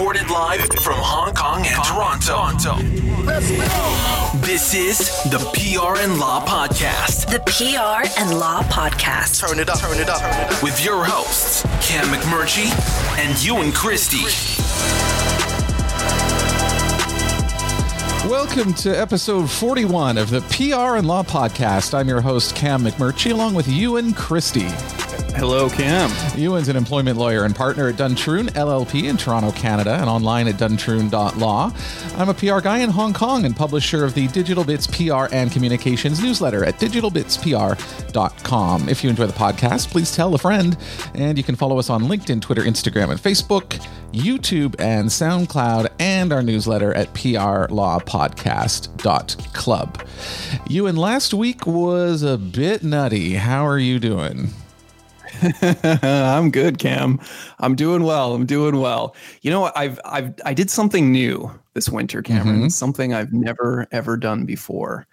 Recorded live from Hong Kong and Toronto. This is the PR and Law Podcast The PR and Law Podcast. Turn it up, turn it up, turn it up. with your hosts, Cam McMurchie and Ewan Christie. Welcome to episode 41 of the PR and Law Podcast. I'm your host, Cam McMurchie, along with Ewan Christie. Hello, Cam. Ewan's an employment lawyer and partner at Duntroon LLP in Toronto, Canada, and online at duntroon.law. I'm a PR guy in Hong Kong and publisher of the Digital Bits PR and Communications newsletter at digitalbitspr.com. If you enjoy the podcast, please tell a friend, and you can follow us on LinkedIn, Twitter, Instagram, and Facebook, YouTube, and SoundCloud, and our newsletter at prlawpodcast.club. Ewan, last week was a bit nutty. How are you doing? I'm good, Cam. I'm doing well. I'm doing well. You know, I've I've I did something new this winter, Cameron. Mm-hmm. Something I've never ever done before,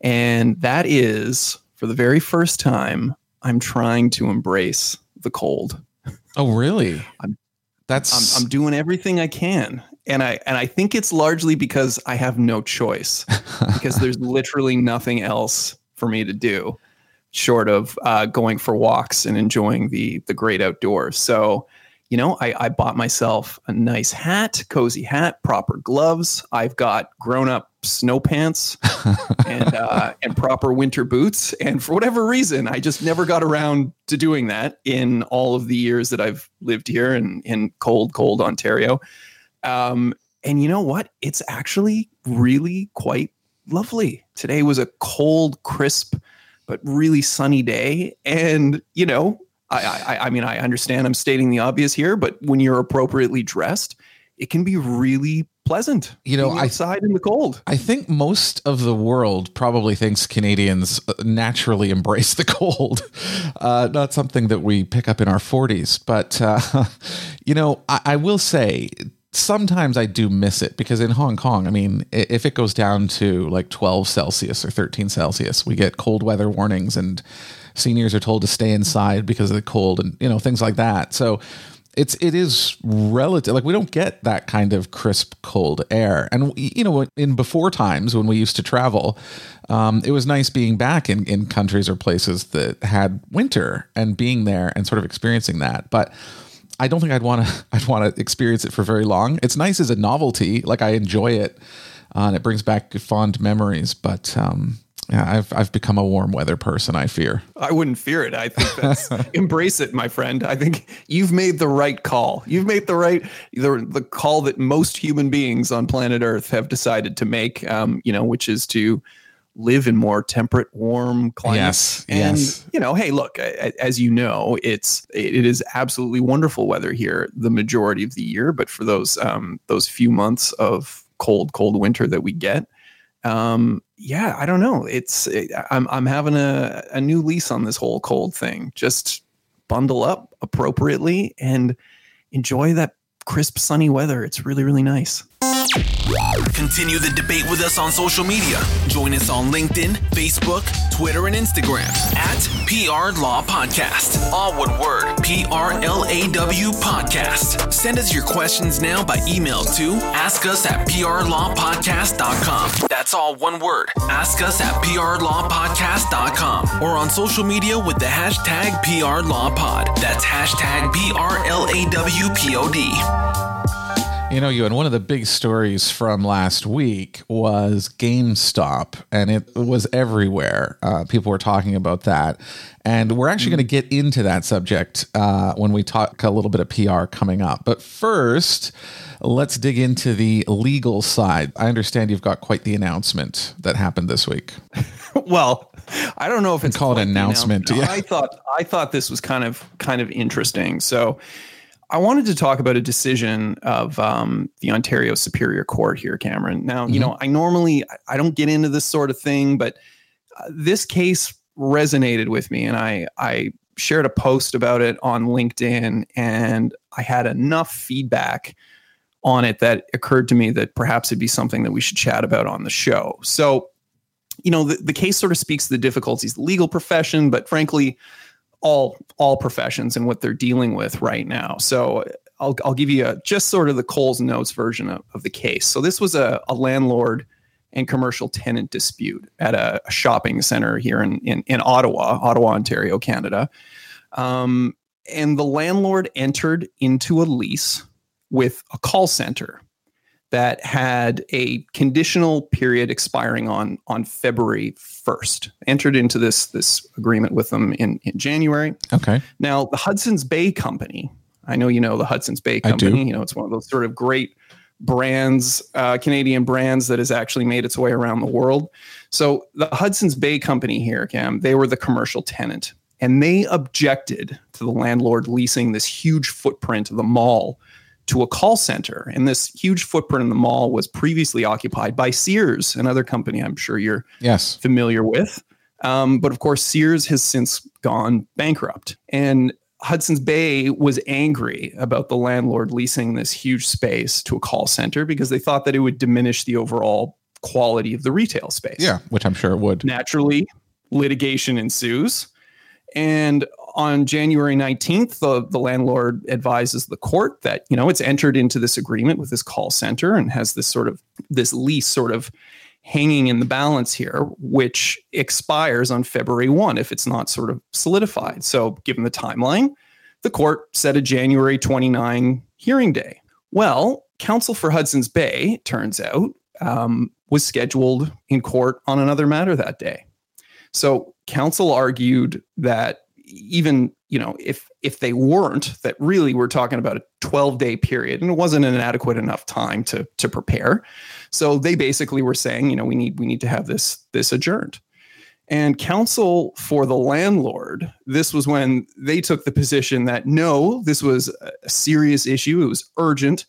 and that is for the very first time, I'm trying to embrace the cold. Oh, really? I'm- That's I'm, I'm doing everything I can, and I and I think it's largely because I have no choice because there's literally nothing else for me to do short of uh, going for walks and enjoying the the great outdoors. So, you know, I, I bought myself a nice hat, cozy hat, proper gloves. I've got grown up snow pants and uh, and proper winter boots. And for whatever reason, I just never got around to doing that in all of the years that I've lived here in in cold, cold Ontario. Um, and you know what? It's actually really quite lovely. Today was a cold, crisp, but really sunny day. And, you know, I, I, I mean, I understand I'm stating the obvious here, but when you're appropriately dressed, it can be really pleasant. You know, being I- outside in the cold. I think most of the world probably thinks Canadians uh, naturally embrace the cold. Uh, not something that we pick up in our 40s. But, uh, you know, I, I will say sometimes I do miss it because in Hong Kong, I mean, if it goes down to like 12 Celsius or 13 Celsius, we get cold weather warnings and seniors are told to stay inside because of the cold and, you know, things like that. So, it's it is relative like we don't get that kind of crisp cold air and you know in before times when we used to travel um, it was nice being back in, in countries or places that had winter and being there and sort of experiencing that but i don't think i'd want to i'd want to experience it for very long it's nice as a novelty like i enjoy it uh, and it brings back fond memories but um, yeah, I've I've become a warm weather person. I fear. I wouldn't fear it. I think that's embrace it, my friend. I think you've made the right call. You've made the right the the call that most human beings on planet Earth have decided to make. Um, you know, which is to live in more temperate, warm climates. Yes, and yes. you know, hey, look, as you know, it's it is absolutely wonderful weather here the majority of the year, but for those um those few months of cold, cold winter that we get, um yeah i don't know it's i'm i'm having a, a new lease on this whole cold thing just bundle up appropriately and enjoy that crisp sunny weather it's really really nice Continue the debate with us on social media. Join us on LinkedIn, Facebook, Twitter, and Instagram at PR Law Podcast. All one word, P R L A W Podcast. Send us your questions now by email to ask us at prlawpodcast.com. That's all one word. Ask us at prlawpodcast.com or on social media with the hashtag PRLawPod. That's hashtag P R L A W P O D. You know, Ewan one of the big stories from last week was GameStop, and it was everywhere. Uh, people were talking about that, and we're actually going to get into that subject uh, when we talk a little bit of PR coming up. But first, let's dig into the legal side. I understand you've got quite the announcement that happened this week. well i don't know if it's call it quite the announcement, yeah. i thought i thought this was kind of kind of interesting so I wanted to talk about a decision of um, the Ontario Superior Court here, Cameron. Now, you know, I normally I don't get into this sort of thing, but uh, this case resonated with me, and I I shared a post about it on LinkedIn, and I had enough feedback on it that occurred to me that perhaps it'd be something that we should chat about on the show. So, you know, the, the case sort of speaks to the difficulties of the legal profession, but frankly, all all professions and what they're dealing with right now. So I'll, I'll give you a, just sort of the Coles Notes version of, of the case. So this was a, a landlord and commercial tenant dispute at a, a shopping center here in, in, in, Ottawa, Ottawa, Ontario, Canada. Um, and the landlord entered into a lease with a call center that had a conditional period expiring on on February 1st. Entered into this this agreement with them in, in January. Okay. Now the Hudson's Bay Company, I know you know the Hudson's Bay Company. You know, it's one of those sort of great brands, uh, Canadian brands that has actually made its way around the world. So the Hudson's Bay Company here, Cam, they were the commercial tenant. And they objected to the landlord leasing this huge footprint of the mall to a call center. And this huge footprint in the mall was previously occupied by Sears, another company I'm sure you're yes. familiar with. Um, but of course, Sears has since gone bankrupt. And Hudson's Bay was angry about the landlord leasing this huge space to a call center because they thought that it would diminish the overall quality of the retail space. Yeah, which I'm sure it would. Naturally, litigation ensues. And on January 19th, the, the landlord advises the court that, you know, it's entered into this agreement with this call center and has this sort of this lease sort of hanging in the balance here, which expires on February 1 if it's not sort of solidified. So, given the timeline, the court set a January 29 hearing day. Well, counsel for Hudson's Bay, turns out, um, was scheduled in court on another matter that day. So, counsel argued that even you know if if they weren't that really we're talking about a 12 day period and it wasn't an adequate enough time to to prepare so they basically were saying you know we need we need to have this this adjourned and counsel for the landlord this was when they took the position that no this was a serious issue it was urgent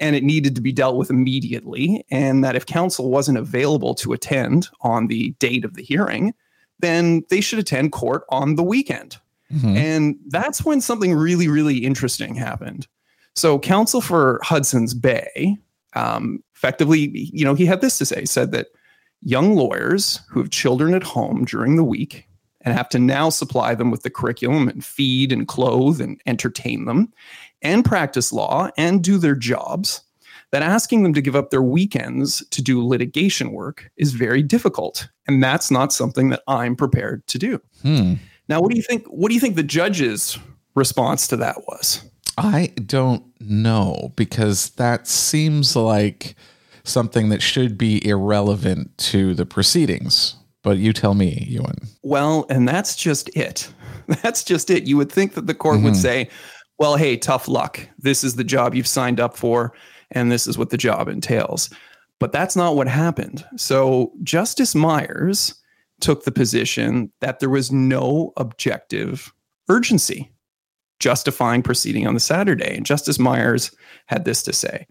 and it needed to be dealt with immediately and that if counsel wasn't available to attend on the date of the hearing then they should attend court on the weekend. Mm-hmm. And that's when something really, really interesting happened. So, counsel for Hudson's Bay, um, effectively, you know, he had this to say: he said that young lawyers who have children at home during the week and have to now supply them with the curriculum and feed and clothe and entertain them and practice law and do their jobs that asking them to give up their weekends to do litigation work is very difficult. And that's not something that I'm prepared to do. Hmm. Now, what do you think? What do you think the judge's response to that was? I don't know because that seems like something that should be irrelevant to the proceedings. But you tell me, Ewan. Well, and that's just it. That's just it. You would think that the court mm-hmm. would say, well, hey, tough luck. This is the job you've signed up for and this is what the job entails. But that's not what happened. So Justice Myers took the position that there was no objective urgency justifying proceeding on the Saturday. And Justice Myers had this to say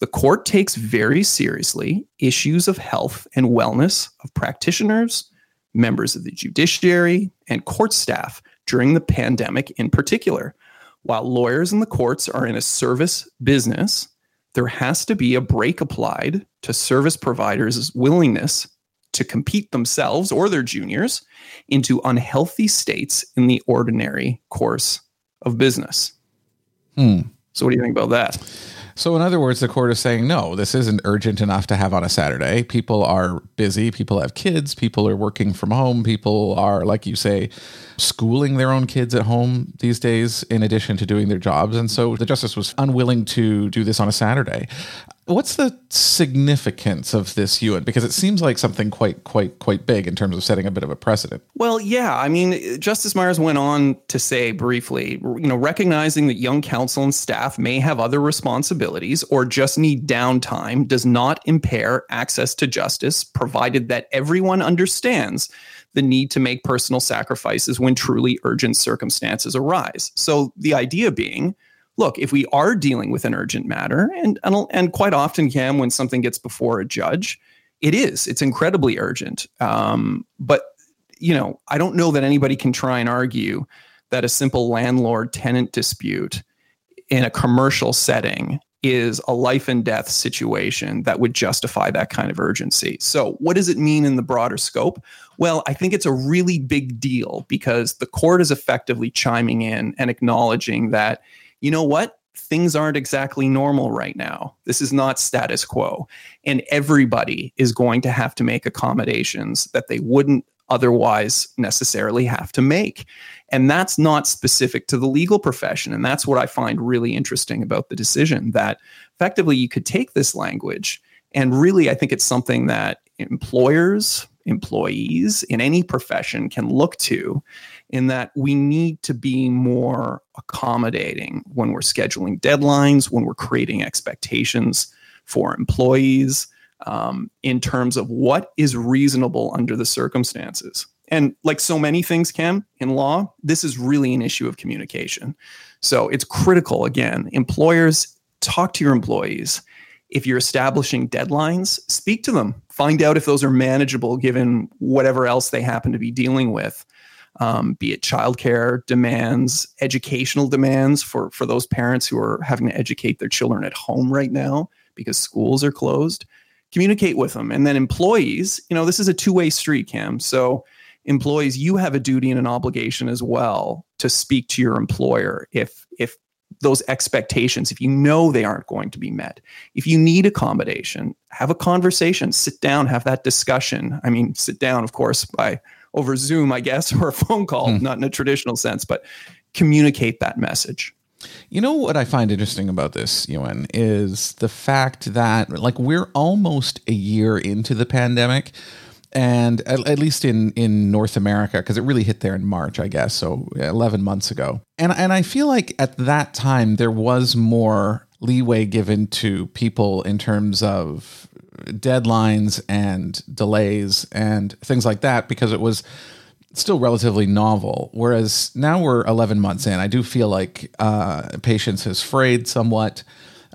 The court takes very seriously issues of health and wellness of practitioners, members of the judiciary, and court staff during the pandemic in particular. While lawyers in the courts are in a service business, there has to be a break applied to service providers' willingness to compete themselves or their juniors into unhealthy states in the ordinary course of business. Hmm. So, what do you think about that? So, in other words, the court is saying, no, this isn't urgent enough to have on a Saturday. People are busy. People have kids. People are working from home. People are, like you say, schooling their own kids at home these days, in addition to doing their jobs. And so the justice was unwilling to do this on a Saturday. What's the significance of this, Ewan? Because it seems like something quite, quite, quite big in terms of setting a bit of a precedent. Well, yeah. I mean, Justice Myers went on to say briefly, you know, recognizing that young counsel and staff may have other responsibilities or just need downtime does not impair access to justice, provided that everyone understands the need to make personal sacrifices when truly urgent circumstances arise. So the idea being, look, if we are dealing with an urgent matter, and, and, and quite often, Cam, when something gets before a judge, it is, it's incredibly urgent. Um, but, you know, I don't know that anybody can try and argue that a simple landlord tenant dispute in a commercial setting is a life and death situation that would justify that kind of urgency. So, what does it mean in the broader scope? Well, I think it's a really big deal because the court is effectively chiming in and acknowledging that you know what? things aren't exactly normal right now. This is not status quo. And everybody is going to have to make accommodations that they wouldn't otherwise necessarily have to make. And that's not specific to the legal profession. And that's what I find really interesting about the decision that effectively you could take this language and really, I think it's something that employers, employees in any profession can look to in that we need to be more accommodating when we're scheduling deadlines, when we're creating expectations for employees um, in terms of what is reasonable under the circumstances. And like so many things, Cam, in law, this is really an issue of communication. So it's critical, again, employers talk to your employees. If you're establishing deadlines, speak to them. Find out if those are manageable given whatever else they happen to be dealing with um, be it childcare demands, educational demands for, for those parents who are having to educate their children at home right now because schools are closed. Communicate with them. And then employees, you know, this is a two way street, Cam. So, employees, you have a duty and an obligation as well to speak to your employer if, if those expectations if you know they aren't going to be met if you need accommodation have a conversation sit down have that discussion i mean sit down of course by over Zoom, I guess, or a phone call, mm. not in a traditional sense, but communicate that message. You know what I find interesting about this, Ewan, is the fact that like we're almost a year into the pandemic, and at, at least in in North America, because it really hit there in March, I guess, so eleven months ago. And and I feel like at that time there was more leeway given to people in terms of deadlines and delays and things like that because it was still relatively novel. Whereas now we're 11 months in, I do feel like uh, patience has frayed somewhat.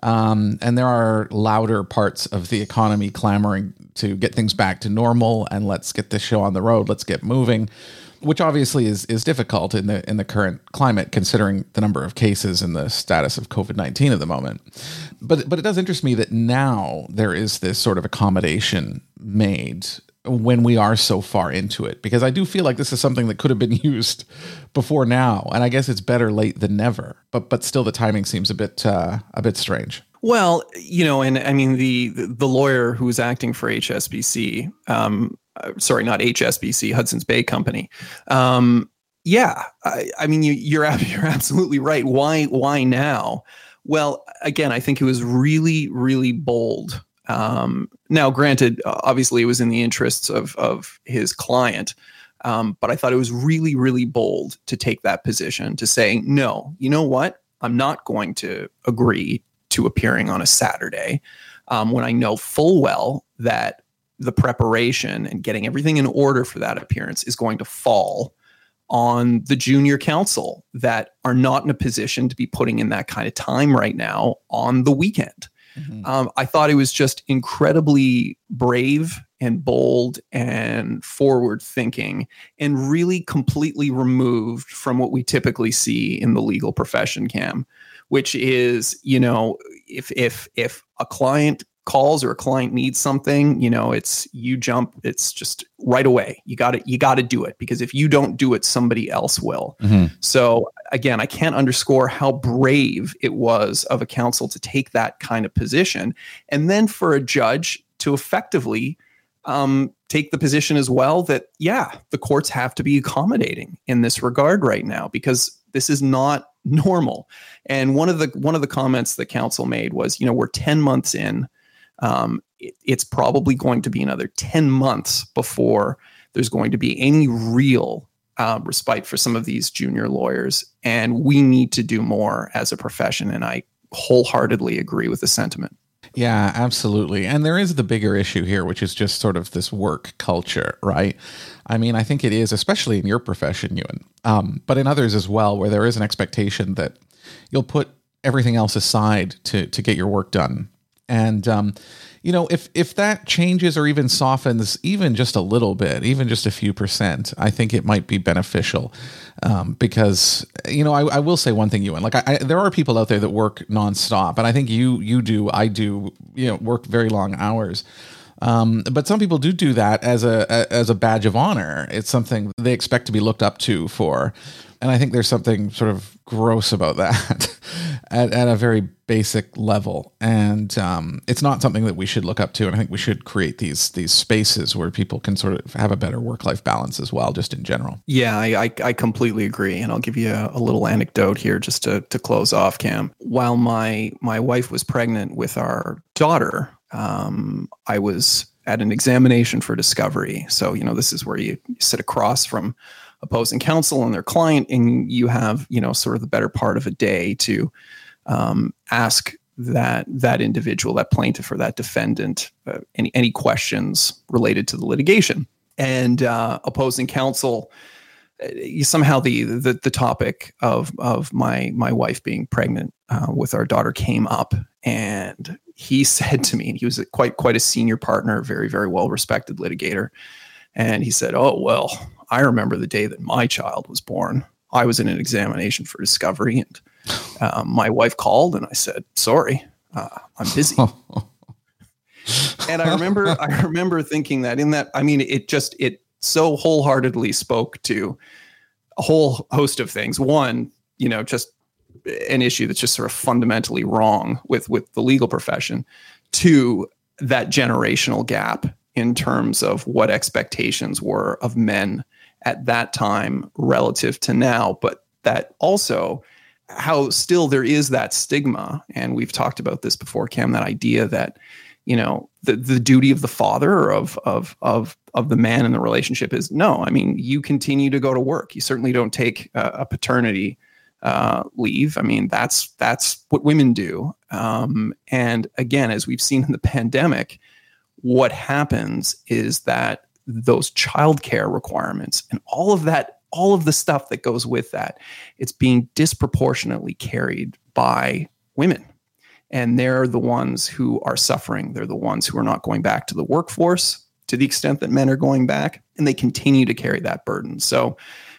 Um, and there are louder parts of the economy clamoring to get things back to normal and let's get this show on the road, let's get moving which obviously is is difficult in the in the current climate, considering the number of cases and the status of COVID nineteen at the moment. But but it does interest me that now there is this sort of accommodation made when we are so far into it, because I do feel like this is something that could have been used before now, and I guess it's better late than never. But but still, the timing seems a bit uh, a bit strange. Well, you know, and I mean the the lawyer who was acting for HSBC um, uh, sorry, not HSBC, Hudson's Bay Company. Um, yeah, I, I mean, you, you're you're absolutely right. Why why now? Well, again, I think it was really really bold. Um, now, granted, obviously, it was in the interests of of his client. Um, but I thought it was really, really bold to take that position to say, no, you know what? I'm not going to agree to appearing on a Saturday um, when I know full well that the preparation and getting everything in order for that appearance is going to fall on the junior counsel that are not in a position to be putting in that kind of time right now on the weekend. Mm-hmm. Um, I thought it was just incredibly brave and bold and forward thinking and really completely removed from what we typically see in the legal profession cam which is you know if if if a client calls or a client needs something, you know, it's you jump, it's just right away. You got to you got to do it because if you don't do it, somebody else will. Mm-hmm. So again, I can't underscore how brave it was of a counsel to take that kind of position, and then for a judge to effectively um, take the position as well that yeah, the courts have to be accommodating in this regard right now because this is not normal. And one of the one of the comments the counsel made was, you know, we're 10 months in um, it, it's probably going to be another 10 months before there's going to be any real uh, respite for some of these junior lawyers. And we need to do more as a profession. And I wholeheartedly agree with the sentiment. Yeah, absolutely. And there is the bigger issue here, which is just sort of this work culture, right? I mean, I think it is, especially in your profession, Ewan, um, but in others as well, where there is an expectation that you'll put everything else aside to to get your work done and um, you know, if if that changes or even softens even just a little bit, even just a few percent, I think it might be beneficial. Um, because you know, I, I, will say one thing, you Ewan. Like, I, I, there are people out there that work nonstop, and I think you you do, I do, you know, work very long hours. Um, but some people do do that as a as a badge of honor. It's something they expect to be looked up to for, and I think there's something sort of gross about that at, at a very basic level. And um, it's not something that we should look up to. And I think we should create these these spaces where people can sort of have a better work life balance as well, just in general. Yeah, I, I, I completely agree. And I'll give you a, a, little anecdote here just to, to close off, Cam. While my my wife was pregnant with our daughter, um, I was at an examination for discovery. So, you know, this is where you sit across from opposing counsel and their client, and you have, you know, sort of the better part of a day to um, ask that that individual, that plaintiff or that defendant, uh, any any questions related to the litigation. And uh, opposing counsel, uh, somehow the, the the topic of of my my wife being pregnant uh, with our daughter came up, and he said to me, and he was quite quite a senior partner, very very well respected litigator, and he said, "Oh well, I remember the day that my child was born. I was in an examination for discovery, and um, my wife called, and I said, "Sorry, uh, I'm busy." and I remember, I remember thinking that in that, I mean, it just it so wholeheartedly spoke to a whole host of things. One, you know, just an issue that's just sort of fundamentally wrong with with the legal profession. Two, that generational gap in terms of what expectations were of men at that time relative to now, but that also how still there is that stigma and we've talked about this before cam that idea that you know the the duty of the father of of of of the man in the relationship is no i mean you continue to go to work. You certainly don't take a, a paternity uh, leave. I mean that's that's what women do. Um, and again as we've seen in the pandemic what happens is that those childcare requirements and all of that all of the stuff that goes with that. It's being disproportionately carried by women. And they're the ones who are suffering. They're the ones who are not going back to the workforce to the extent that men are going back, and they continue to carry that burden. So,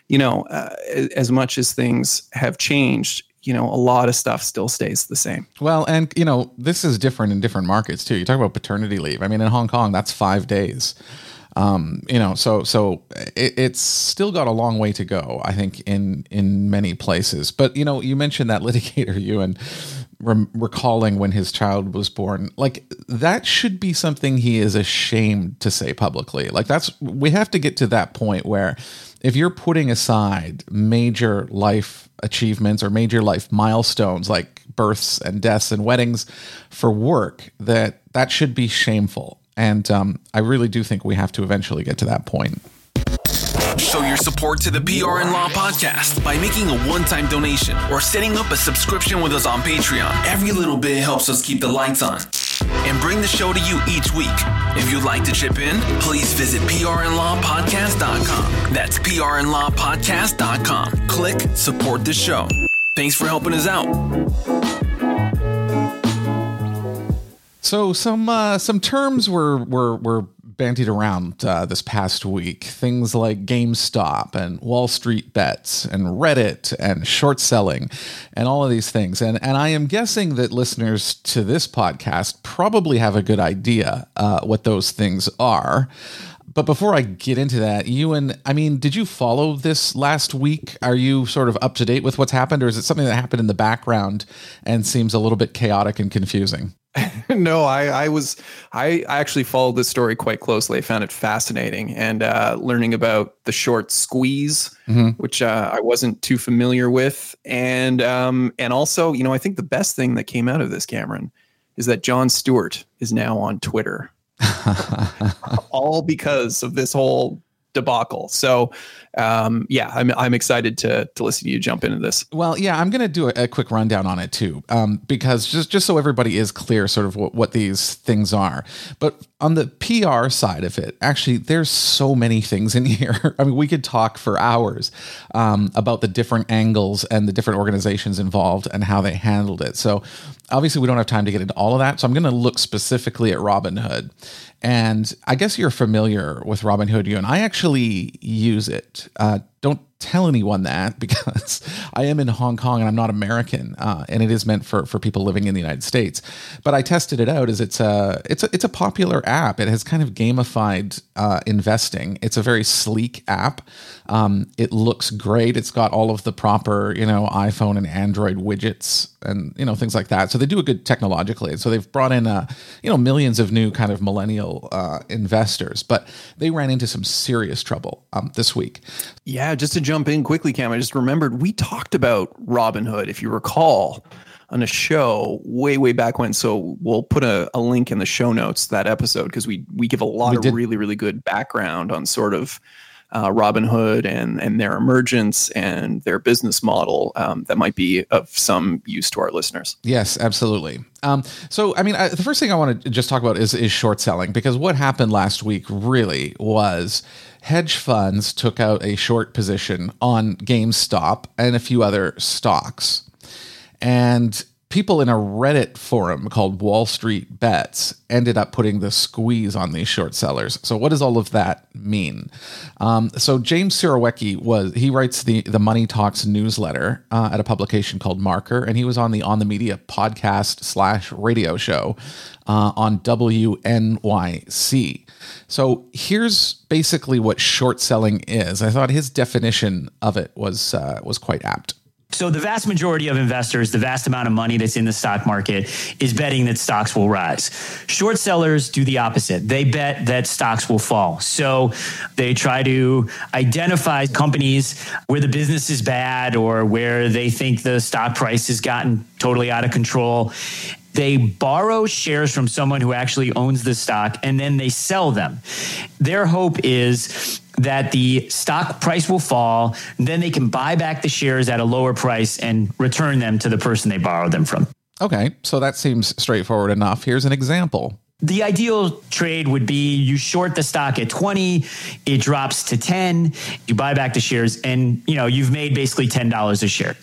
you know, uh, as much as things have changed, you know, a lot of stuff still stays the same. Well, and you know, this is different in different markets too. You talk about paternity leave. I mean, in Hong Kong, that's five days. Um, you know, so so it, it's still got a long way to go, I think, in in many places. But you know, you mentioned that litigator, Ewan recalling when his child was born, like that should be something he is ashamed to say publicly. Like that's we have to get to that point where if you're putting aside major life achievements or major life milestones like births and deaths and weddings for work that that should be shameful and um, I really do think we have to eventually get to that point. Show your support to the PR and Law podcast by making a one time donation or setting up a subscription with us on Patreon. Every little bit helps us keep the lights on and bring the show to you each week. If you'd like to chip in, please visit prnlawpodcast.com. That's prnlawpodcast.com. Click support the show. Thanks for helping us out. So some uh, some terms were were were bandied around uh, this past week. Things like GameStop and Wall Street bets and Reddit and short selling and all of these things. And and I am guessing that listeners to this podcast probably have a good idea uh, what those things are. But before I get into that, Ewan, I mean, did you follow this last week? Are you sort of up to date with what's happened, or is it something that happened in the background and seems a little bit chaotic and confusing? no, I, I was I, I actually followed this story quite closely. I found it fascinating and uh, learning about the short squeeze, mm-hmm. which uh, I wasn't too familiar with, and um, and also, you know, I think the best thing that came out of this, Cameron, is that Jon Stewart is now on Twitter, all because of this whole debacle. So, um, yeah, I'm I'm excited to to listen to you jump into this. Well, yeah, I'm going to do a, a, quick rundown on it too, um, because just just so everybody is clear, sort of what, what these things are. But on the PR side of it, actually, there's so many things in here. I mean, we could talk for hours um, about the different angles and the different organizations involved and how they handled it. So, obviously, we don't have time to get into all of that. So, I'm going to look specifically at Robinhood. And I guess you're familiar with Robinhood, Ewan I actually use it. Uh, don't tell anyone that because I am in Hong Kong and I'm not American, uh, and it is meant for for people living in the United States. But I tested it out as it's a it's a it's a popular app. It has kind of gamified uh, investing. It's a very sleek app. Um, it looks great. It's got all of the proper you know iPhone and Android widgets and you know things like that. So they do a good technologically. So they've brought in uh, you know millions of new kind of millennial uh, investors, but they ran into some serious trouble um, this week. Yeah, just to jump in quickly, Cam, I just remembered we talked about Robinhood, if you recall, on a show way, way back when. So we'll put a, a link in the show notes that episode because we we give a lot we of did. really, really good background on sort of uh, Robinhood and and their emergence and their business model um, that might be of some use to our listeners. Yes, absolutely. Um, so, I mean, I, the first thing I want to just talk about is is short selling because what happened last week really was hedge funds took out a short position on GameStop and a few other stocks. And people in a Reddit forum called Wall Street Bets ended up putting the squeeze on these short sellers. So, what does all of that mean? Um, so, James Surowiecki was he writes the the Money Talks newsletter uh, at a publication called Marker, and he was on the On the Media podcast slash radio show uh, on WNYC. So here's basically what short selling is. I thought his definition of it was uh, was quite apt. So the vast majority of investors, the vast amount of money that's in the stock market is betting that stocks will rise. Short sellers do the opposite. They bet that stocks will fall. So they try to identify companies where the business is bad or where they think the stock price has gotten totally out of control they borrow shares from someone who actually owns the stock and then they sell them. Their hope is that the stock price will fall, then they can buy back the shares at a lower price and return them to the person they borrowed them from. Okay, so that seems straightforward enough. Here's an example. The ideal trade would be you short the stock at 20, it drops to 10, you buy back the shares and you know, you've made basically $10 a share.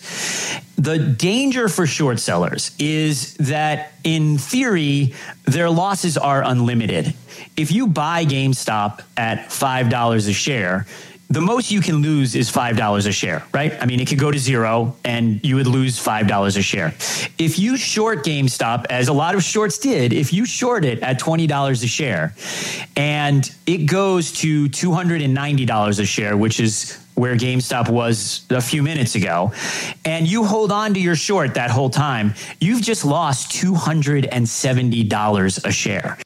The danger for short sellers is that in theory their losses are unlimited. If you buy GameStop at $5 a share, the most you can lose is $5 a share, right? I mean, it could go to zero and you would lose $5 a share. If you short GameStop, as a lot of shorts did, if you short it at $20 a share and it goes to $290 a share, which is where GameStop was a few minutes ago, and you hold on to your short that whole time, you've just lost $270 a share.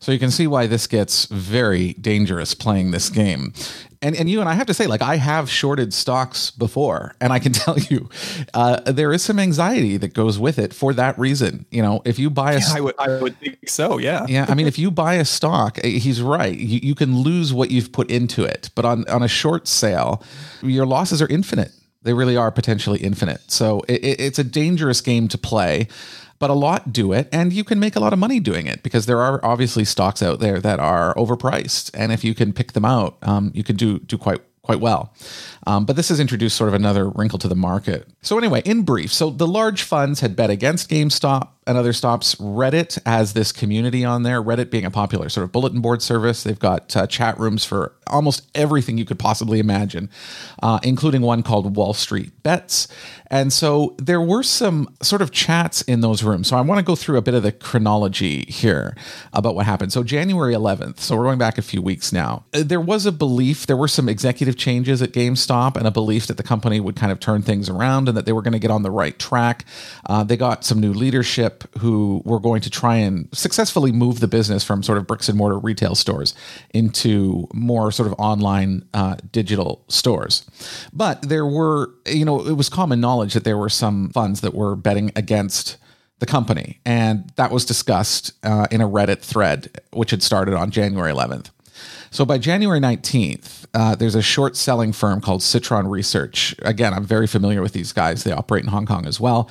So you can see why this gets very dangerous playing this game and and Ewan I have to say, like I have shorted stocks before, and I can tell you, uh, there is some anxiety that goes with it for that reason. You know, if you buy a, yeah, I would, I would think so. Yeah, yeah. I mean, if you buy a stock, eh, he's right. You, you can lose what you've put into it, but on on a short sale, your losses are infinite. They really are potentially infinite. So it, it's a dangerous game to play but a lot do it and you can make a lot of money doing it because there are obviously stocks out there that are overpriced and if you can pick them out um, you can do do quite quite well. Um, but this has introduced sort of another wrinkle to the market. So, anyway, in brief, so the large funds had bet against GameStop and other stops. Reddit has this community on there, Reddit being a popular sort of bulletin board service. They've got uh, chat rooms for almost everything you could possibly imagine, uh, including one called Wall Street Bets. And so there were some sort of chats in those rooms. So I want to go through a bit of the chronology here about what happened. So January 11th, so we're going back a few weeks now, uh, there was a belief, there were some executive changes at GameStop and a belief that the company would kind of turn things around and that they were going to get on the right track. Uh, they got some new leadership who were going to try and successfully move the business from sort of bricks and mortar retail stores into more sort of online uh, digital stores. But there were, you know, it was common knowledge that there were some funds that were betting against the company. And that was discussed uh, in a Reddit thread, which had started on January 11th. So by January 19th, uh, there's a short selling firm called Citron Research. Again, I'm very familiar with these guys. They operate in Hong Kong as well.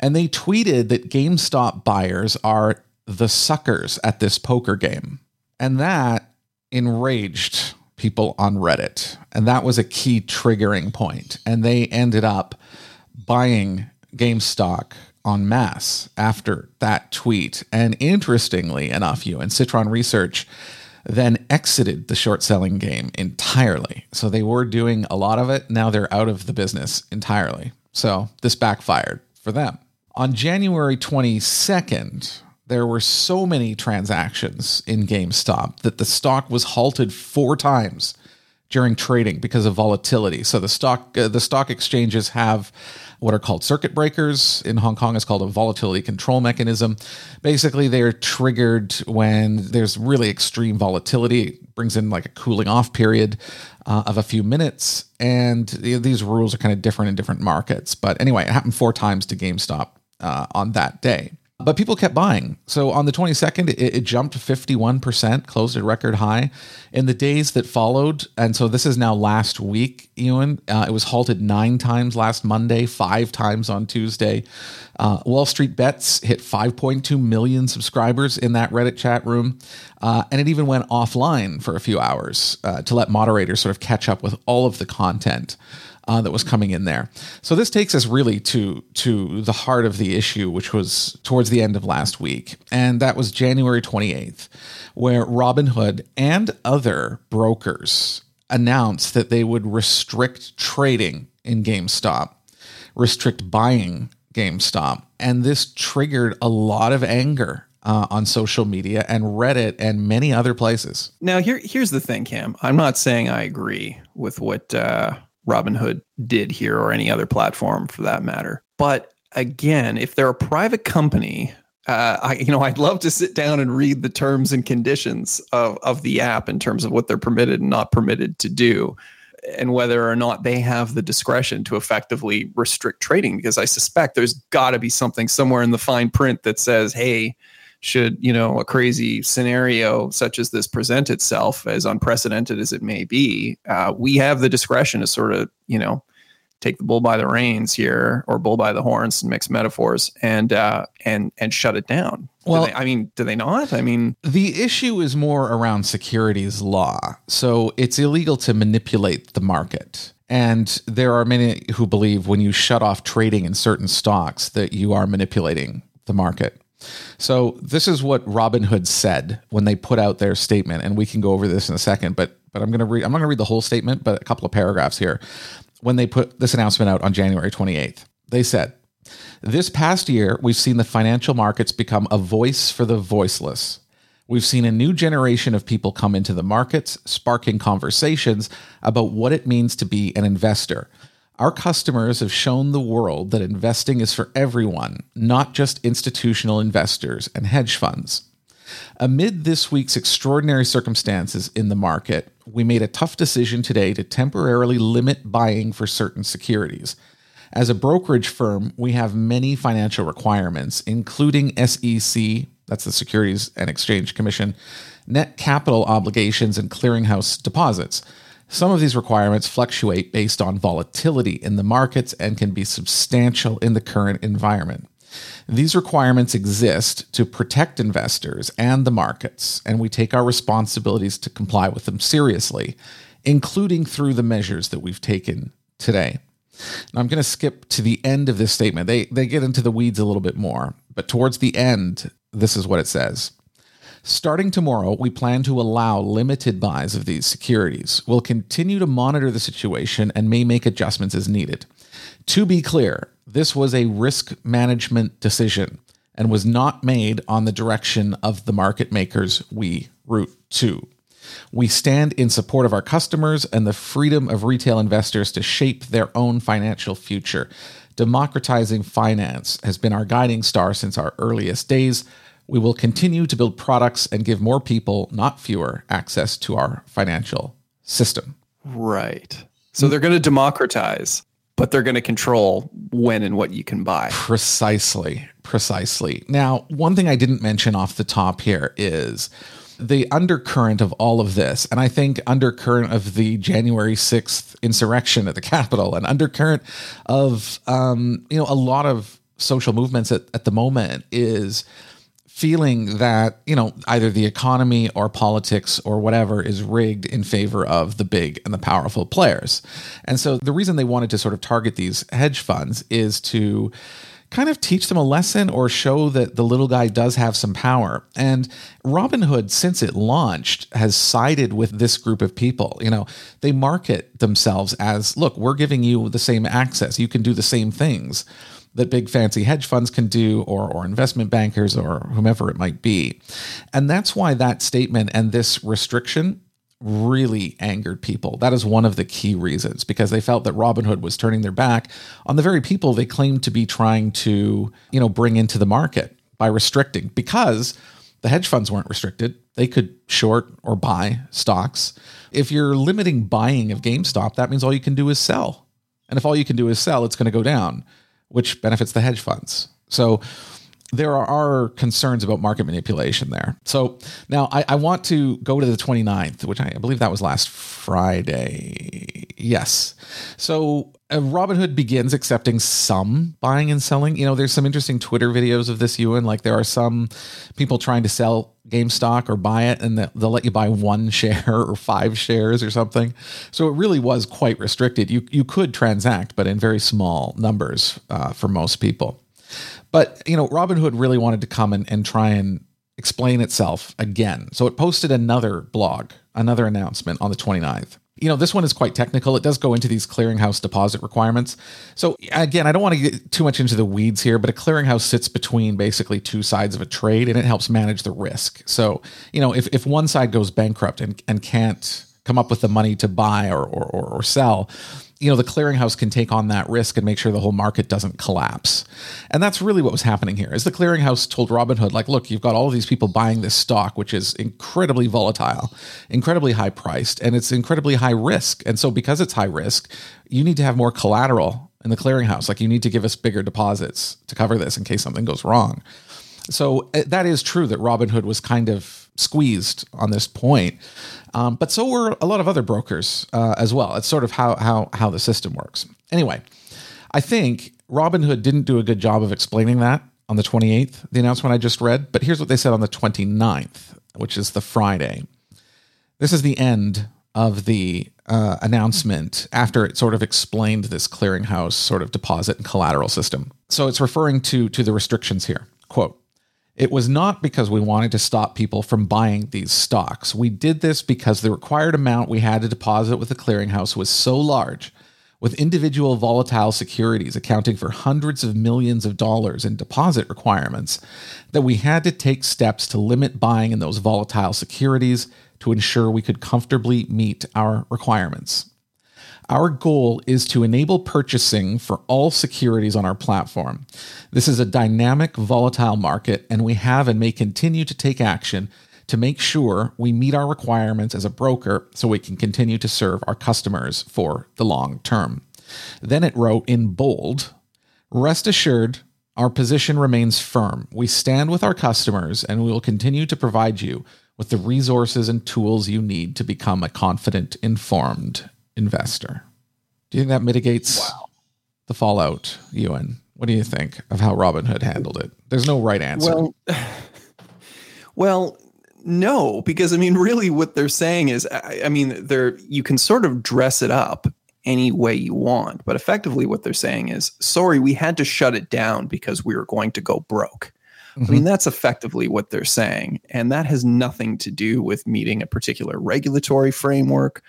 And they tweeted that GameStop buyers are the suckers at this poker game. And that enraged people on Reddit. And that was a key triggering point. And they ended up buying GameStop en masse after that tweet. And interestingly enough, Ewan Citron Research, then exited the short selling game entirely. So they were doing a lot of it. Now they're out of the business entirely. So this backfired for them. On January 22nd, there were so many transactions in GameStop that the stock was halted four times during trading because of volatility. So the stock uh, the stock exchanges have what are called circuit breakers. In Hong Kong, it's called a volatility control mechanism. Basically, they're triggered when there's really extreme volatility. It brings in like a cooling off period uh, of a few minutes. And these rules are kind of different in different markets. But anyway, it happened four times to GameStop uh, on that day. But people kept buying. So on the 22nd, it, it, jumped 51%, closed at record high. In the days that followed, and so this is now last week, Ewan, uh, it was halted nine times last Monday, five times on Tuesday. Uh, Wall Street Bets hit 5.2 million subscribers in that Reddit chat room. Uh, and it even went offline for a few hours uh, to let moderators sort of catch up with all of the content uh, that was coming in there. So this takes us really to to the heart of the issue, which was towards the end of last week, and that was January 28th, where Robinhood and other brokers announced that they would restrict trading in GameStop, restrict buying GameStop, and this triggered a lot of anger uh, on social media and Reddit and many other places. Now, here here's the thing, Cam. I'm not saying I agree with what uh, Robinhood did here or any other platform for that matter. But again, if they're a private company, uh, I, you know, I'd love to sit down and read the terms and conditions of, of the app in terms of what they're permitted and not permitted to do, and whether or not they have the discretion to effectively restrict trading. Because I suspect there's got to be something somewhere in the fine print that says, "Hey, should you know a crazy scenario such as this present itself as unprecedented as it may be uh, we have the discretion to sort of you know take the bull by the reins here or bull by the horns and mix metaphors and uh, and and shut it down. Well they, i mean do they not? I mean the issue is more around securities law. So it's illegal to manipulate the market. And there are many who believe when you shut off trading in certain stocks that you are manipulating the market so this is what Robinhood said when they put out their statement, and we can go over this in a second. But but I'm gonna read. I'm not gonna read the whole statement, but a couple of paragraphs here. When they put this announcement out on January 28th, they said, "This past year, we've seen the financial markets become a voice for the voiceless." We've seen a new generation of people come into the markets, sparking conversations about what it means to be an investor. Our customers have shown the world that investing is for everyone, not just institutional investors and hedge funds. Amid this week's extraordinary circumstances in the market, we made a tough decision today to temporarily limit buying for certain securities. As a brokerage firm, we have many financial requirements, including SEC, that's the Securities and Exchange Commission, net capital obligations, and clearinghouse deposits. Some of these requirements fluctuate based on volatility in the markets and can be substantial in the current environment. These requirements exist to protect investors and the markets, and we take our responsibilities to comply with them seriously, including through the measures that we've taken today. Now, I'm going to skip to the end of this statement. They, they get into the weeds a little bit more, but towards the end, this is what it says. Starting tomorrow, we plan to allow limited buys of these securities. We'll continue to monitor the situation and may make adjustments as needed. To be clear, this was a risk management decision and was not made on the direction of the market makers we route to. We stand in support of our customers and the freedom of retail investors to shape their own financial future. Democratizing finance has been our guiding star since our earliest days. We will continue to build products and give more people, not fewer, access to our financial system. Right. So they're going to democratize, but they're going to control when and what you can buy. Precisely. Precisely. Now, one thing I didn't mention off the top here is the undercurrent of all of this, and I think undercurrent of the January 6th insurrection at the Capitol, and undercurrent of um, you know a lot of social movements at, at the moment is feeling that you know either the economy or politics or whatever is rigged in favor of the big and the powerful players and so the reason they wanted to sort of target these hedge funds is to kind of teach them a lesson or show that the little guy does have some power. And Robinhood, since it launched, has sided with this group of people. You know, they market themselves as look, we're giving you the same access, you can do the same things that big fancy hedge funds can do or, or investment bankers or whomever it might be. And that's why that statement and this restriction really angered people. That is one of the key reasons because they felt that Robinhood was turning their back on the very people they claimed to be trying to, you know, bring into the market by restricting because the hedge funds weren't restricted. They could short or buy stocks. If you're limiting buying of GameStop, that means all you can do is sell. And if all you can do is sell, it's going to go down, which benefits the hedge funds. So there are concerns about market manipulation there. So now I, I, want to go to the 29th, which I believe that was last Friday. Yes. So uh, Robinhood begins accepting some buying and selling. You know, there's some interesting Twitter videos of this, Ewan. Like there are some people trying to sell GameStop or buy it, and they'll let you buy one share or five shares or something. So it really was quite restricted. You you could transact, but in very small numbers uh, for most people. But, you know, Robinhood really wanted to come and, and try and explain itself again. So it posted another blog, another announcement on the 29th. You know, this one is quite technical. It does go into these clearinghouse deposit requirements. So, again, I don't want to get too much into the weeds here, but a clearinghouse sits between basically two sides of a trade and it helps manage the risk. So, you know, if, if one side goes bankrupt and, and can't come up with the money to buy or, or, or sell, you know the clearinghouse can take on that risk and make sure the whole market doesn't collapse. And that's really what was happening here is the clearinghouse told robinhood like look you've got all of these people buying this stock which is incredibly volatile incredibly high priced and it's incredibly high risk. And so because it's high risk you need to have more collateral in the clearinghouse. Like you need to give us bigger deposits to cover this in case something goes wrong. So eh, that is true that robinhood was kind of squeezed on this point. Um, but so were a lot of other brokers uh, as well. It's sort of how how how the system works. Anyway, I think Robinhood didn't do a good job of explaining that on the 28th, the announcement I just read. But here's what they said on the 29th, which is the Friday. This is the end of the uh, announcement after it sort of explained this clearinghouse sort of deposit and collateral system. So it's referring to to the restrictions here. Quote it was not because we wanted to stop people from buying these stocks. We did this because the required amount we had to deposit with the clearinghouse was so large, with individual volatile securities accounting for hundreds of millions of dollars in deposit requirements, that we had to take steps to limit buying in those volatile securities to ensure we could comfortably meet our requirements. Our goal is to enable purchasing for all securities on our platform. This is a dynamic, volatile market, and we have and may continue to take action to make sure we meet our requirements as a broker so we can continue to serve our customers for the long term. Then it wrote in bold Rest assured, our position remains firm. We stand with our customers and we will continue to provide you with the resources and tools you need to become a confident, informed investor. Do you think that mitigates wow. the fallout, Ewan? What do you think of how Robinhood handled it? There's no right answer. Well, well, no, because I mean, really, what they're saying is, I, I mean, they're you can sort of dress it up any way you want, but effectively, what they're saying is, sorry, we had to shut it down because we were going to go broke. Mm-hmm. I mean, that's effectively what they're saying. And that has nothing to do with meeting a particular regulatory framework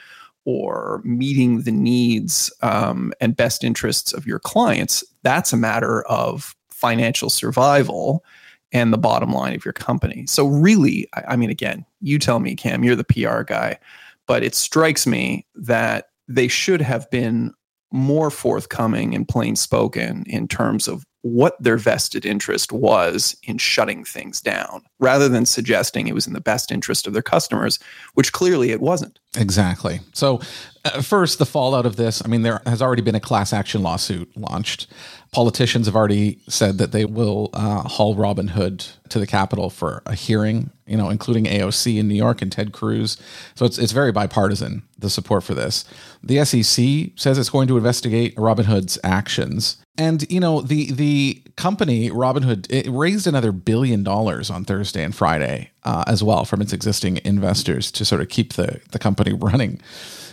or meeting the needs um, and best interests of your clients, that's a matter of financial survival and the bottom line of your company. So, really, I, I mean, again, you tell me, Cam, you're the PR guy, but it strikes me that they should have been more forthcoming and plain spoken in terms of what their vested interest was in shutting things down rather than suggesting it was in the best interest of their customers, which clearly it wasn't. Exactly. So, uh, first, the fallout of this I mean, there has already been a class action lawsuit launched. Politicians have already said that they will uh, haul Robinhood to the Capitol for a hearing, you know, including AOC in New York and Ted Cruz. So, it's, it's very bipartisan, the support for this. The SEC says it's going to investigate Robinhood's actions. And you know the the company Robinhood it raised another billion dollars on Thursday and Friday uh, as well from its existing investors to sort of keep the the company running.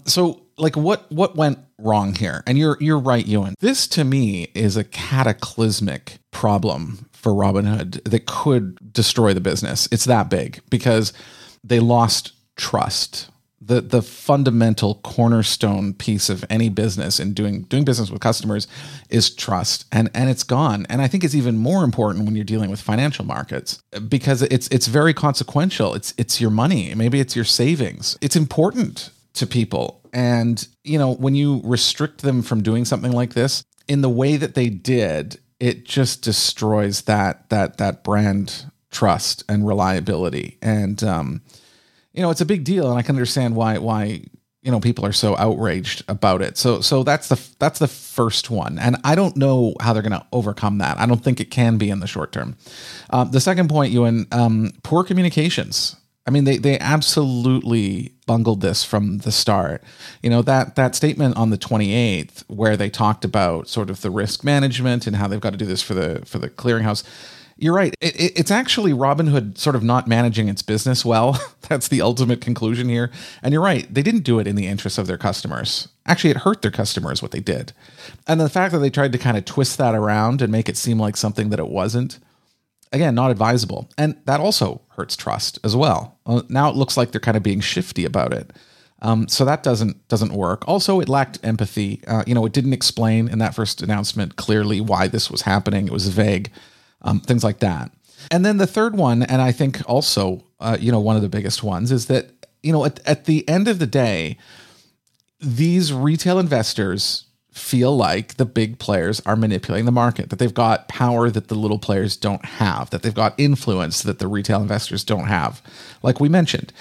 So like what what went wrong here? And you're you're right, Ewan. This to me is a cataclysmic problem for Robinhood that could destroy the business. It's that big because they lost trust. The the fundamental cornerstone piece of any business in doing doing business with customers is trust. And and it's gone. And I think it's even more important when you're dealing with financial markets because it's it's very consequential. It's it's your money. Maybe it's your savings. It's important to people. And you know, when you restrict them from doing something like this in the way that they did, it just destroys that that that brand trust and reliability. And um you know, it's a big deal, and I can understand why why you know people are so outraged about it. So so that's the that's the first one, and I don't know how they're going to overcome that. I don't think it can be in the short term. Um, the second point, Ewan, um, poor communications. I mean, they they absolutely bungled this from the start. You know that that statement on the 28th where they talked about sort of the risk management and how they've got to do this for the for the clearinghouse you're right. It, it, it's actually Robinhood sort of not managing its business well. That's the ultimate conclusion here. And you're right. They didn't do it in the interest of their customers. Actually, it hurt their customers what they did. And the fact that they tried to kind of twist that around and make it seem like something that it wasn't, again, not advisable. And that also hurts trust as well. well now it looks like they're kind of being shifty about it. Um, so that doesn't doesn't work. Also, it lacked empathy. Uh, you know, it didn't explain in that first announcement clearly why this was happening. It was vague um, things like that. And then the third one, and I think also, uh, you know, one of the biggest ones is that, you know, at, at the end of the day, these retail investors feel like the big players are manipulating the market, that they've got power that the little players don't have, that they've got influence that the retail investors don't have, like we mentioned.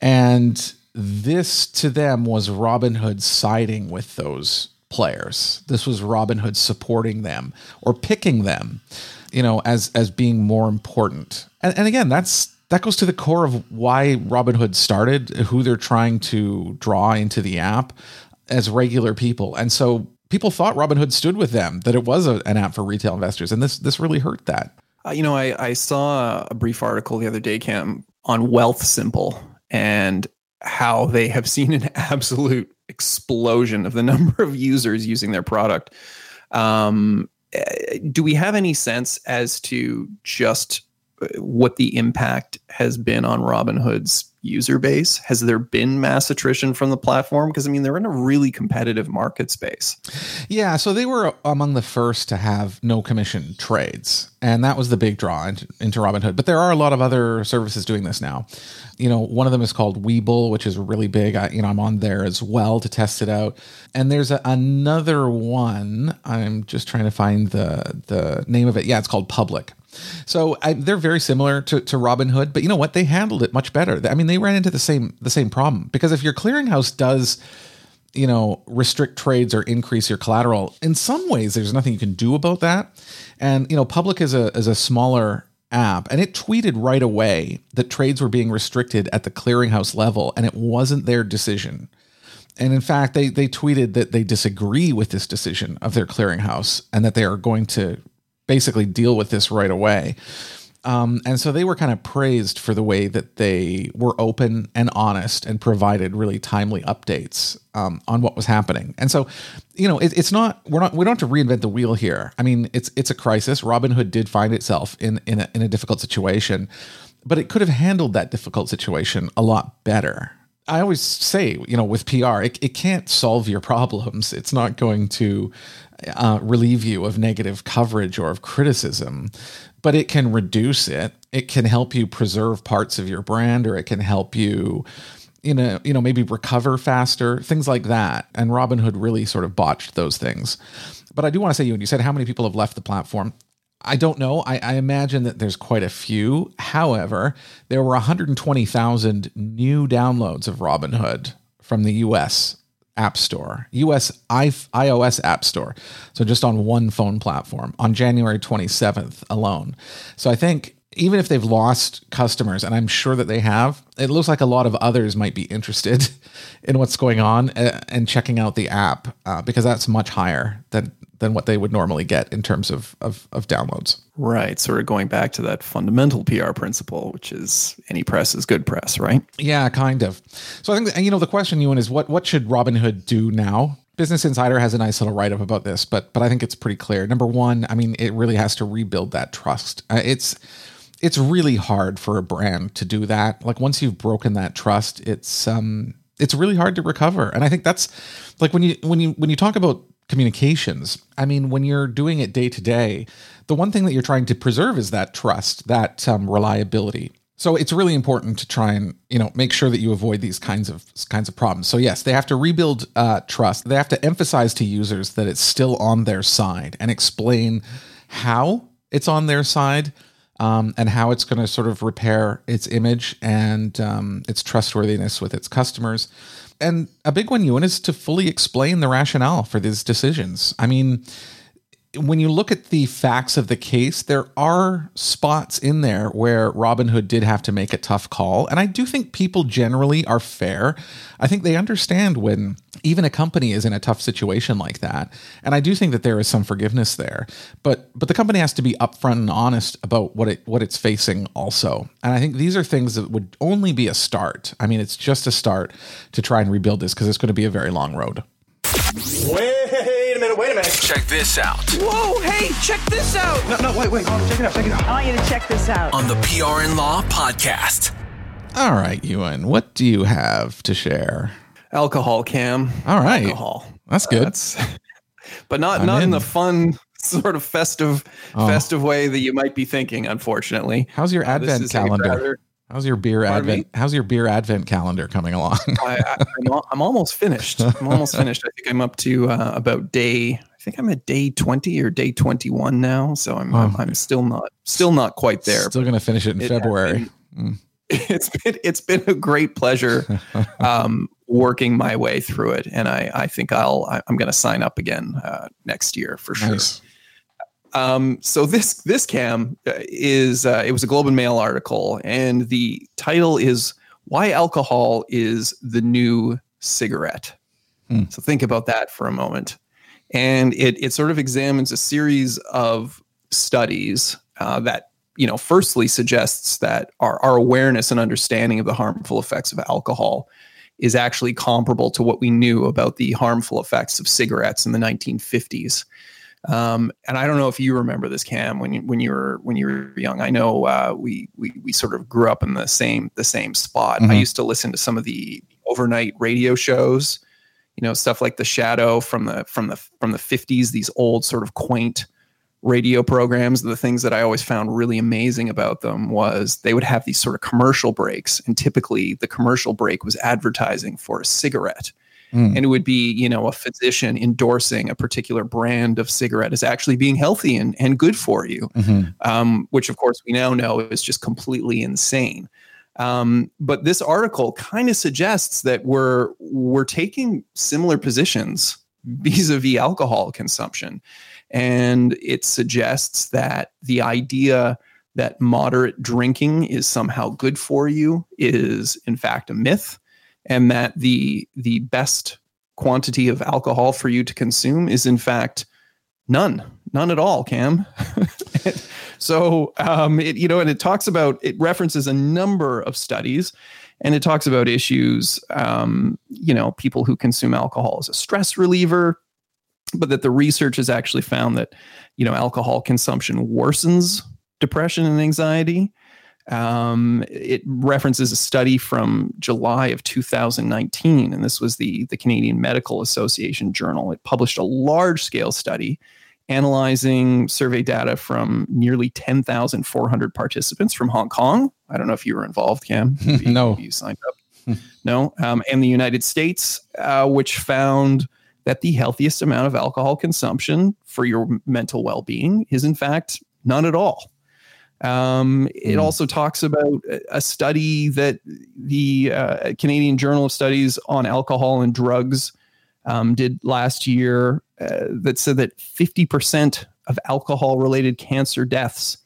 And this to them was Robinhood siding with those players. This was Robinhood supporting them or picking them you know, as as being more important. And, and again, that's that goes to the core of why Robinhood started, who they're trying to draw into the app as regular people. And so people thought Robinhood stood with them, that it was a, an app for retail investors, and this this really hurt that. Uh, you know, I, I saw a brief article the other day, Cam, on Wealthsimple and how they have seen an absolute explosion of the number of users using their product. Um, do we have any sense as to just uh, what the impact has been on Robinhood's user base? Has there been mass attrition from the platform? Because I mean, they're in a really competitive market space. Yeah, so they were among the first to have no commission trades, and that was the big draw into, Robinhood. But there are a lot of other services doing this now. You know, one of them is called Webull, which is really big. I, you know, I'm on there as well to test it out. And there's a, another one. I'm just trying to find the the name of it. Yeah, it's called Public. So I, they're very similar to, to Robinhood, but you know what? They handled it much better. I mean, they ran into the same the same problem because if your clearinghouse does you know restrict trades or increase your collateral in some ways there's nothing you can do about that and you know public is a is a smaller app and it tweeted right away that trades were being restricted at the clearinghouse level and it wasn't their decision and in fact they they tweeted that they disagree with this decision of their clearinghouse and that they are going to basically deal with this right away. Um, and so they were kind of praised for the way that they were open and honest and provided really timely updates um, on what was happening. And so, you know, it, it's not we're not we don't have to reinvent the wheel here. I mean, it's it's a crisis. Robinhood did find itself in in a, in a difficult situation, but it could have handled that difficult situation a lot better. I always say, you know, with PR, it, it can't solve your problems. It's not going to uh, relieve you of negative coverage or of criticism, but it can reduce it. It can help you preserve parts of your brand, or it can help you, you know, you know, maybe recover faster, things like that. And Robinhood really sort of botched those things. But I do want to say, you, and you said how many people have left the platform. I don't know. I, I, imagine that there's quite a few. However, there were 120,000 new downloads of Robinhood from the US App Store, US iOS App Store. So just on one phone platform on January 27th alone. So I think even if they've lost customers, and I'm sure that they have, it looks like a lot of others might be interested in what's going on uh, and checking out the app uh, because that's much higher than than what they would normally get in terms of of, of downloads. Right. Sort of going back to that fundamental PR principle, which is any press is good press, right? Yeah, kind of. So I think you know the question, Ewan, is what what should Robinhood do now? Business Insider has a nice little write up about this, but but I think it's pretty clear. Number one, I mean, it really has to rebuild that trust. Uh, it's it's really hard for a brand to do that. Like once you've broken that trust, it's um it's really hard to recover. And I think that's like when you when you when you talk about communications, I mean, when you're doing it day to day, the one thing that you're trying to preserve is that trust, that um, reliability. So it's really important to try and you know make sure that you avoid these kinds of kinds of problems. So yes, they have to rebuild uh, trust. They have to emphasize to users that it's still on their side and explain how it's on their side um, and how it's going to sort of repair its image and um, its trustworthiness with its customers. And a big one, Ewan, is to fully explain the rationale for these decisions. I mean, when you look at the facts of the case, there are spots in there where Robinhood did have to make a tough call. And I do think people generally are fair. I think they understand when even a company is in a tough situation like that. And I do think that there is some forgiveness there. But but the company has to be upfront and honest about what it what it's facing also. And I think these are things that would only be a start. I mean, it's just a start to try and rebuild this because it's going to be a very long road. Minute, wait a minute. Check this out Whoa, hey, check this out. No, no, wait, wait. Oh, check it out, check it out. I want you to check this out. on the PR and Law podcast. All right, Ewan, what do you have to share? Alcohol, Cam. All right. Alcohol. That's good. That's, but not I'm not in. in. the fun sort of festive Oh. festive way that you might be thinking. Unfortunately, How's your Uh, advent is a calendar? rather- How's your beer Pardon advent? How's your beer advent calendar coming along? I, I, I'm, I'm almost finished. I'm almost finished. I think I'm up to uh, about day. I think I'm at day 20 or day 21 now. So I'm I'm, Oh. I'm still not still not quite there. Still going to finish it in It February. it's been it's been a great pleasure um, working my way through it, and I I think I'll I- I'm going to sign up again uh, next year for sure. Nice. Um, so this this cam uh, is uh, it was a Globe and Mail article, and the title is "Why Alcohol is the New Cigarette." Hmm. So think about that for a moment, and it it sort of examines a series of studies uh, that you know firstly suggests that our our awareness and understanding of the harmful effects of alcohol is actually comparable to what we knew about the harmful effects of cigarettes in the 1950s. Um, and I don't know if you remember this, Cam, when you when you were when you were young. I know uh, we we we sort of grew up in the same the same spot. I Mhm. used to listen to some of the overnight radio shows, you know, stuff like The Shadow from the from the from the fifties. These old sort of quaint radio programs. The things that I always found really amazing about them was they would have these sort of commercial breaks, and typically the commercial break was advertising for a cigarette Mm. and it would be you know a physician endorsing a particular brand of cigarette as actually being healthy and, and good for you Mhm. um, which of course we now know is just completely insane um, but this article kind of suggests that we're we're taking similar positions vis-a-vis alcohol consumption and it suggests that the idea that moderate drinking is somehow good for you is in fact a myth and that the the best quantity of alcohol for you to consume is in fact none none at all cam. So um it you know and it talks about it references a number of studies and it talks about issues um you know people who consume alcohol as a stress reliever but that the research has actually found that you know alcohol consumption worsens depression and anxiety um, it references a study from July of 2019, and this was the, the Canadian Medical Association Journal. It published a large scale study analyzing survey data from nearly 10,400 participants from Hong Kong. I don't know if you were involved, Cam. No. you signed up. no, um, and the United States, uh, which found that the healthiest amount of alcohol consumption for your mental well being is, in fact, none at all. Um, it Mm. also talks about a- study that the uh, Canadian Journal of Studies on Alcohol and Drugs um, did last year uh, that said that 50% of alcohol related cancer deaths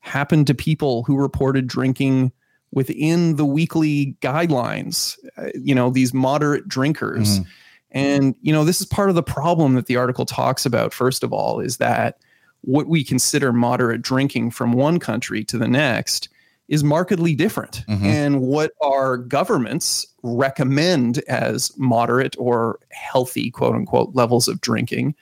happened to people who reported drinking within the weekly guidelines, uh, you know, these moderate drinkers. Mhm. And, you know, this is part of the problem that the article talks about, first of all, is that what we consider moderate drinking from one country to the next is markedly different. Mhm. And what our governments recommend as moderate or healthy, quote unquote, levels of drinking,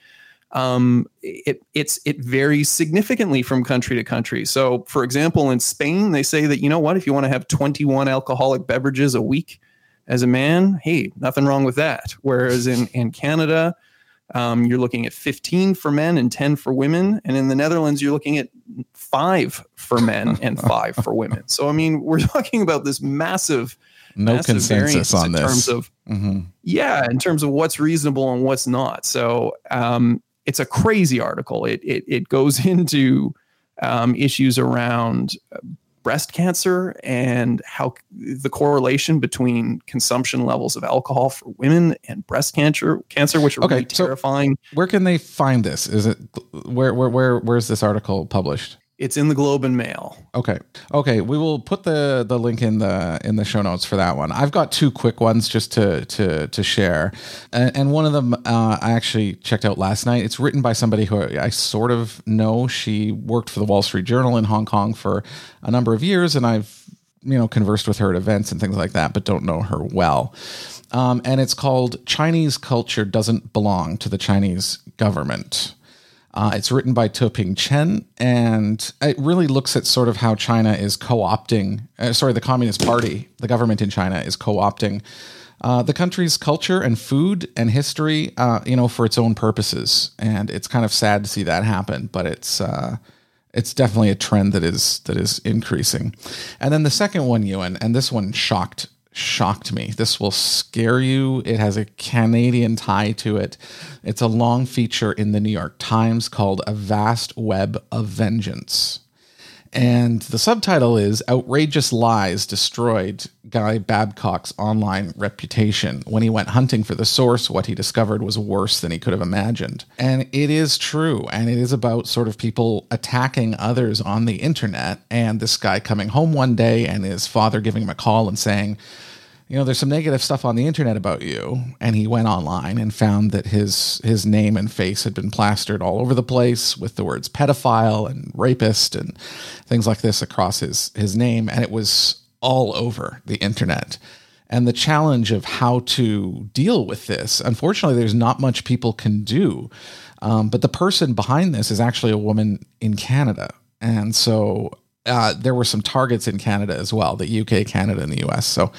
um, it it's it varies significantly from country to country. So, for example, in Spain, they say that you know what, if you want to have 21 alcoholic beverages a week as a man, hey, nothing wrong with that. Whereas in in Canada, um, you're looking at 15 for men and 10 for women, and in the Netherlands, you're looking at five for men and five for women. So, I mean, we're talking about this massive No massive consensus on in this. terms of Mhm. yeah in terms of what's reasonable and what's not so um, it's a crazy article it it, it goes into um, issues around uh, breast cancer and how the correlation between consumption levels of alcohol for women and breast cancer cancer which are Okay, really so- terrifying Where can they find this? Is it where where where where's this article published? It's in the globe and mail Okay. Okay. We will put the the link in the in the show notes for that one. I've got two quick ones just to to to share, and, and one of them uh, I actually checked out last night. It's written by somebody who I sort of know. She worked for the Wall Street Journal in Hong Kong for a number of years, and I've you know conversed with her at events and things like that, but don't know her well. Um, and it's called Chinese Culture Doesn't Belong to the Chinese Government. Uh, it's written by Te-Ping Chen, and it really looks at sort of how China is co-opting. Uh, sorry, the Communist Party, the government in China is co-opting uh, the country's culture and food and history, uh, you know, for its own purposes. And it's kind of sad to see that happen, but it's uh, it's definitely a trend that is that is increasing. And then the second one, Ewan, and this one shocked shocked me. This will scare you. It has a Canadian tie to it. It's a long feature in the New York Times called A Vast Web of Vengeance. And the subtitle is Outrageous Lies Destroyed Guy Babcock's Online Reputation. When he went hunting for the source, what he discovered was worse than he could have imagined. And it is true. And it is about sort of people attacking others on the internet. And this guy coming home one day and his father giving him a call and saying, you know, there's some negative stuff on the internet about you. And he went online and found that his his name and face had been plastered all over the place with the words pedophile and rapist and things like this across his his name. And it was all over the internet. And the challenge of how to deal with this, unfortunately, there's not much people can do. Um, but the person behind this is actually a woman in Canada. And so uh, there were some targets in Canada as well, the UK, Canada, and the US. So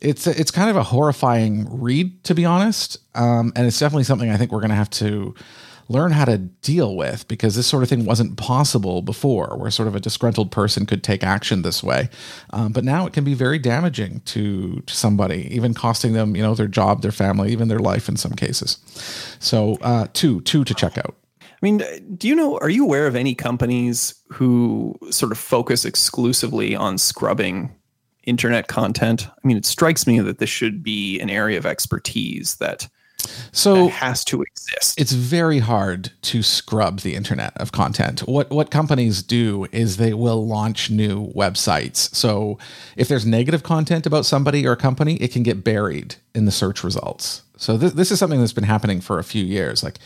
it's it's kind of a horrifying read, to be honest. Um, and it's definitely something I think we're going to have to learn how to deal with because this sort of thing wasn't possible before, where sort of a disgruntled person could take action this way. Um, but now it can be very damaging to to somebody, even costing them, you know, their job, their family, even their life in some cases. So uh, two two to check out. I mean, do you know, are you aware of any companies who sort of focus exclusively on scrubbing internet content? I mean, it strikes me that this should be an area of expertise that, So that has to exist. it's very hard to scrub the internet of content. What what companies do is they will launch new websites. So if there's negative content about somebody or a company, it can get buried in the search results. So this, this is something that's been happening for a few years. Like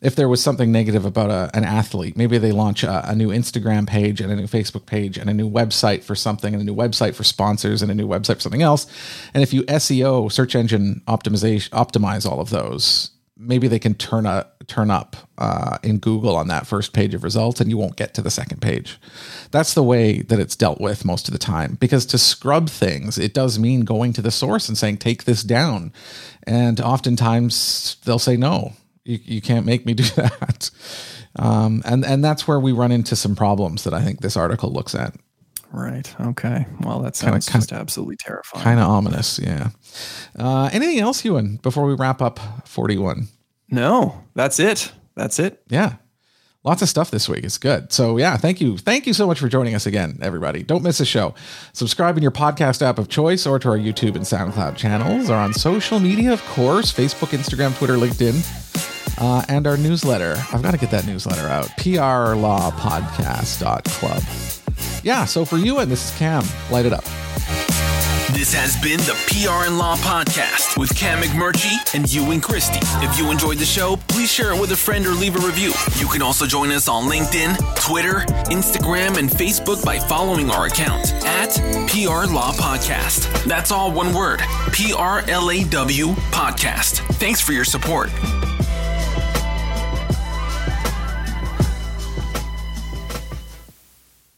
if there was something negative about a, an athlete, maybe they launch a, a new Instagram page and a new Facebook page and a new website for something and a new website for sponsors and a new website for something else. And if you SEO, search engine optimization, optimize all of those, maybe they can turn a turn up uh, in Google on that first page of results, and you won't get to the second page. That's the way that it's dealt with most of the time. Because to scrub things, it does mean going to the source and saying, "Take this down," and oftentimes they'll say, "No, you, you can't make me do that." Um, and and that's where we run into some problems that I think this article looks at. right. Okay. Well, that sounds kinda- just absolutely terrifying. Kind of ominous, yeah. Uh, anything else, Ewan, before we wrap up forty-one? no, that's it. That's it. yeah. Lots of stuff this week. It's good. So yeah thank you. Thank you so much for joining us again everybody. Don't miss a show. Subscribe in your podcast app of choice or to our youtube and soundcloud channels. Or on social media of course facebook instagram twitter linkedin uh, and our newsletter. I've got to get that newsletter out. Prlawpodcast.club yeah so for Ewan this is cam light it up This has been the PR and Law Podcast with Cam McMurtry and Ewan Christy. If you enjoyed the show, please share it with a friend or leave a review. You can also join us on LinkedIn, Twitter, Instagram, and Facebook by following our account at PR Law Podcast. That's all one word P R L A W Podcast. Thanks for your support.